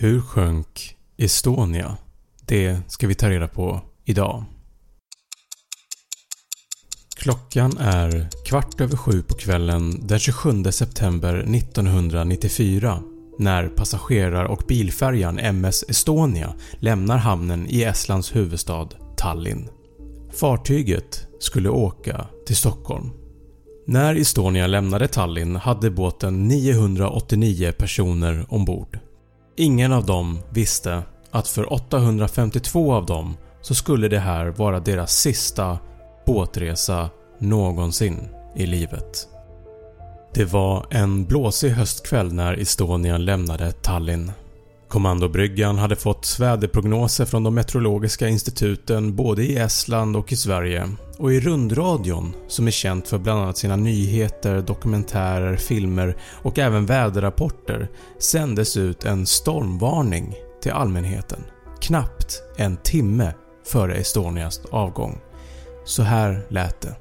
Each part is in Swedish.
Hur sjönk Estonia? Det ska vi ta reda på idag. Klockan är kvart över sju på kvällen den 27 september 1994 när passagerar och bilfärjan MS Estonia lämnar hamnen i Estlands huvudstad Tallinn. Fartyget skulle åka till Stockholm. När Estonia lämnade Tallinn hade båten 989 personer ombord. Ingen av dem visste att för 852 av dem så skulle det här vara deras sista båtresa någonsin i livet. Det var en blåsig höstkväll när Estonia lämnade Tallinn. Kommandobryggan hade fått väderprognoser från de meteorologiska instituten både i Estland och i Sverige och i rundradion som är känt för bland annat sina nyheter, dokumentärer, filmer och även väderrapporter sändes ut en stormvarning till allmänheten knappt en timme före Estonias avgång. Så här lät det.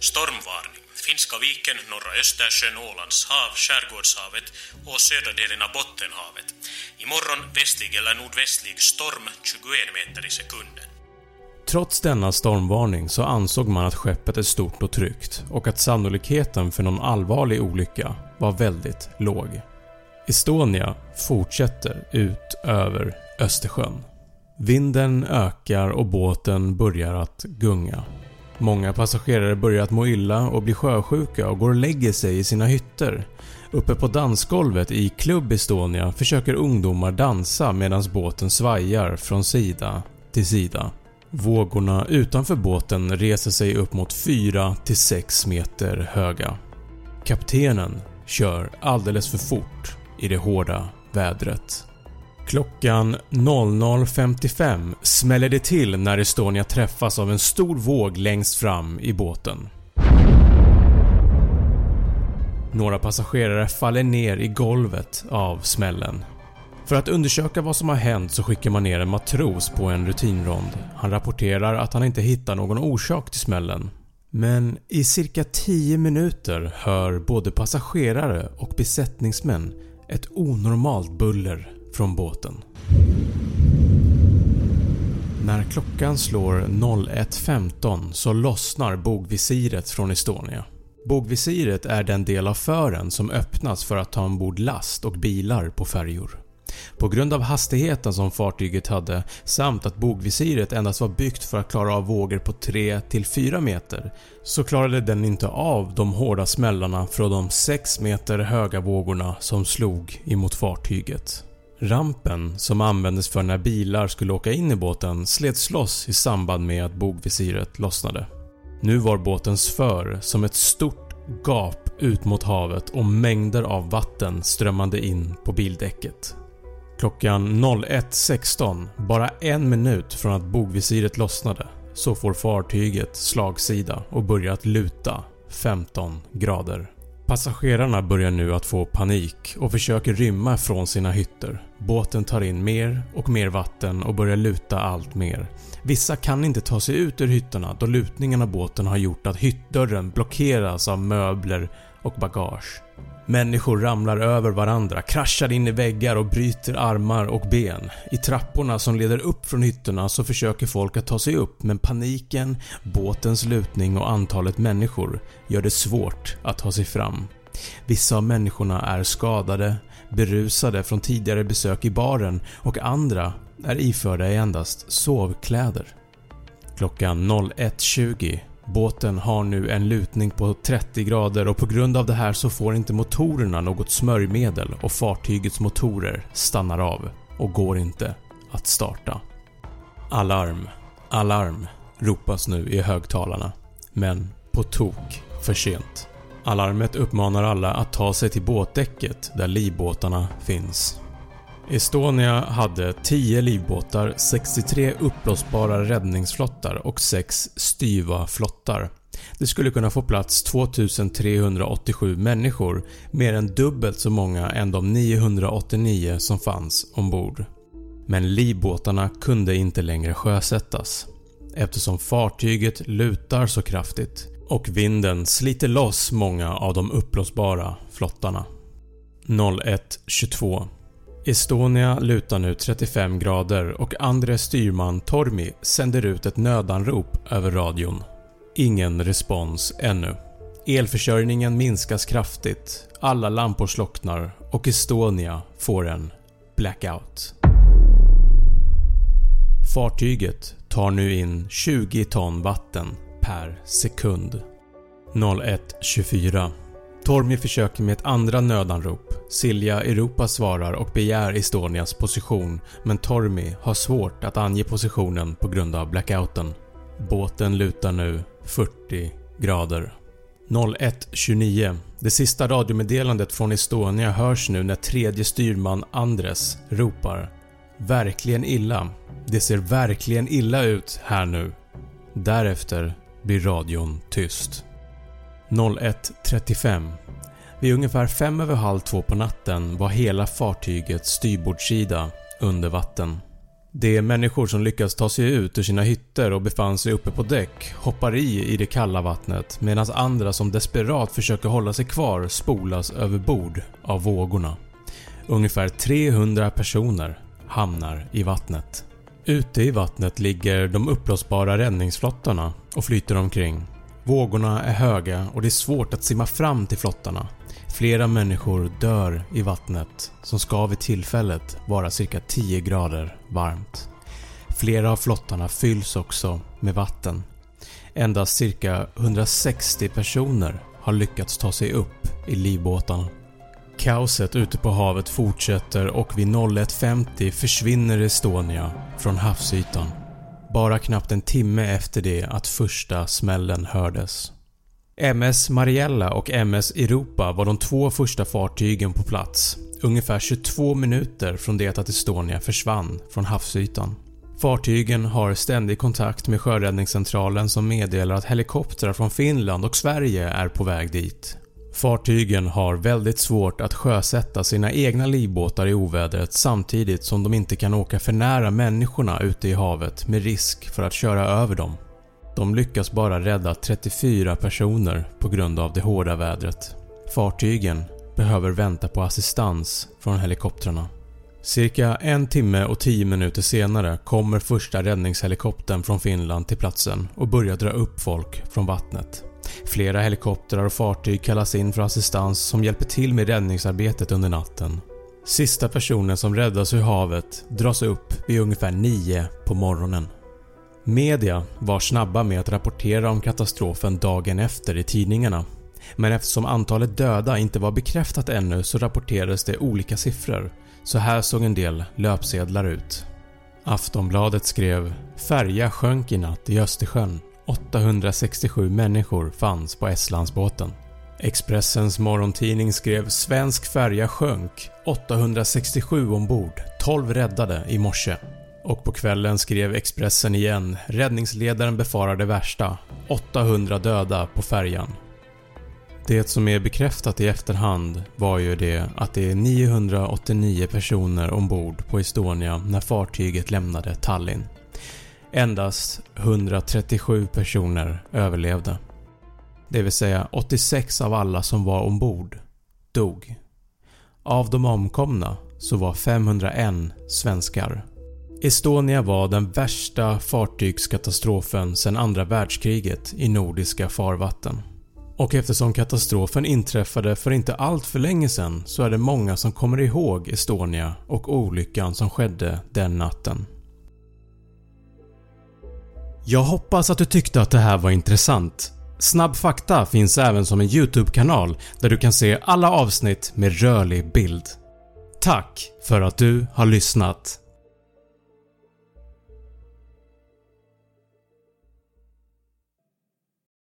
Stormvarning. Finska viken, norra Östersjön, Ålands hav, Skärgårdshavet och södra delen av Bottenhavet. Imorgon västlig eller nordvästlig storm 21 meter i sekunden. Trots denna stormvarning så ansåg man att skeppet är stort och tryggt och att sannolikheten för någon allvarlig olycka var väldigt låg. Estonia fortsätter ut över Östersjön. Vinden ökar och båten börjar att gunga. Många passagerare börjar att må illa och blir sjösjuka och går och lägger sig i sina hytter. Uppe på dansgolvet i Club Estonia försöker ungdomar dansa medan båten svajar från sida till sida. Vågorna utanför båten reser sig upp mot 4-6 meter höga. Kaptenen kör alldeles för fort i det hårda vädret. Klockan 00.55 smäller det till när Estonia träffas av en stor våg längst fram i båten. Några passagerare faller ner i golvet av smällen. För att undersöka vad som har hänt så skickar man ner en matros på en rutinrond. Han rapporterar att han inte hittar någon orsak till smällen. Men i cirka 10 minuter hör både passagerare och besättningsmän ett onormalt buller från båten. När klockan slår 01.15 så lossnar bogvisiret från Estonia. Bogvisiret är den del av fören som öppnas för att ta ombord last och bilar på färjor. På grund av hastigheten som fartyget hade samt att bogvisiret endast var byggt för att klara av vågor på 3-4 meter så klarade den inte av de hårda smällarna från de 6 meter höga vågorna som slog emot fartyget. Rampen som användes för när bilar skulle åka in i båten slets loss i samband med att bogvisiret lossnade. Nu var båtens för som ett stort gap ut mot havet och mängder av vatten strömmande in på bildäcket. Klockan 01.16, bara en minut från att bogvisiret lossnade, så får fartyget slagsida och börjar att luta 15 grader. Passagerarna börjar nu att få panik och försöker rymma från sina hytter. Båten tar in mer och mer vatten och börjar luta allt mer. Vissa kan inte ta sig ut ur hytterna då lutningen av båten har gjort att hyttdörren blockeras av möbler och bagage. Människor ramlar över varandra, kraschar in i väggar och bryter armar och ben. I trapporna som leder upp från hytterna så försöker folk att ta sig upp men paniken, båtens lutning och antalet människor gör det svårt att ta sig fram. Vissa av människorna är skadade, berusade från tidigare besök i baren och andra är iförda i endast sovkläder. Klockan 01.20 Båten har nu en lutning på 30 grader och på grund av det här så får inte motorerna något smörjmedel och fartygets motorer stannar av och går inte att starta. Alarm, alarm ropas nu i högtalarna, men på tok för sent. Alarmet uppmanar alla att ta sig till båtdäcket där livbåtarna finns. Estonia hade 10 livbåtar, 63 uppblåsbara räddningsflottar och 6 styva flottar. Det skulle kunna få plats 2387 människor, mer än dubbelt så många än de 989 som fanns ombord. Men livbåtarna kunde inte längre sjösättas eftersom fartyget lutar så kraftigt och vinden sliter loss många av de uppblåsbara flottarna. 01.22 Estonia lutar nu 35 grader och andre styrman Tormi sänder ut ett nödanrop över radion. Ingen respons ännu. Elförsörjningen minskas kraftigt, alla lampor slocknar och Estonia får en blackout. Fartyget tar nu in 20 ton vatten per sekund. 01.24 Tormi försöker med ett andra nödanrop. Silja Europa svarar och begär Estonias position men Tormi har svårt att ange positionen på grund av blackouten. Båten lutar nu 40 grader. 01.29 Det sista radiomeddelandet från Estonia hörs nu när tredje styrman Andres ropar “Verkligen illa. Det ser verkligen illa ut här nu.” Därefter blir radion tyst. 01.35 Vid ungefär fem över halv två på natten var hela fartygets styrbordssida under vatten. De människor som lyckats ta sig ut ur sina hytter och befann sig uppe på däck hoppar i i det kalla vattnet medan andra som desperat försöker hålla sig kvar spolas över bord av vågorna. Ungefär 300 personer hamnar i vattnet. Ute i vattnet ligger de uppblåsbara räddningsflottarna och flyter omkring. Vågorna är höga och det är svårt att simma fram till flottarna. Flera människor dör i vattnet som ska vid tillfället vara cirka 10 grader varmt. Flera av flottarna fylls också med vatten. Endast cirka 160 personer har lyckats ta sig upp i livbåtarna. Kaoset ute på havet fortsätter och vid 01.50 försvinner Estonia från havsytan. Bara knappt en timme efter det att första smällen hördes. MS Mariella och MS Europa var de två första fartygen på plats ungefär 22 minuter från det att Estonia försvann från havsytan. Fartygen har ständig kontakt med sjöräddningscentralen som meddelar att helikoptrar från Finland och Sverige är på väg dit. Fartygen har väldigt svårt att sjösätta sina egna livbåtar i ovädret samtidigt som de inte kan åka för nära människorna ute i havet med risk för att köra över dem. De lyckas bara rädda 34 personer på grund av det hårda vädret. Fartygen behöver vänta på assistans från helikoptrarna. Cirka en timme och 10 minuter senare kommer första räddningshelikoptern från Finland till platsen och börjar dra upp folk från vattnet. Flera helikoptrar och fartyg kallas in för assistans som hjälper till med räddningsarbetet under natten. Sista personen som räddas ur havet dras upp vid ungefär 9 på morgonen. Media var snabba med att rapportera om katastrofen dagen efter i tidningarna. Men eftersom antalet döda inte var bekräftat ännu så rapporterades det olika siffror. Så här såg en del löpsedlar ut. Aftonbladet skrev “Färja sjönk i natt i Östersjön. 867 människor fanns på Estlandsbåten”. Expressens morgontidning skrev “Svensk färja sjönk. 867 ombord. 12 räddade i morse”. Och på kvällen skrev Expressen igen “Räddningsledaren befarar det värsta. 800 döda på färjan”. Det som är bekräftat i efterhand var ju det att det är 989 personer ombord på Estonia när fartyget lämnade Tallinn. Endast 137 personer överlevde. Det vill säga 86 av alla som var ombord dog. Av de omkomna så var 501 svenskar. Estonia var den värsta fartygskatastrofen sedan andra världskriget i nordiska farvatten. Och eftersom katastrofen inträffade för inte allt för länge sedan så är det många som kommer ihåg Estonia och olyckan som skedde den natten. Jag hoppas att du tyckte att det här var intressant. Snabb fakta finns även som en YouTube-kanal där du kan se alla avsnitt med rörlig bild. Tack för att du har lyssnat!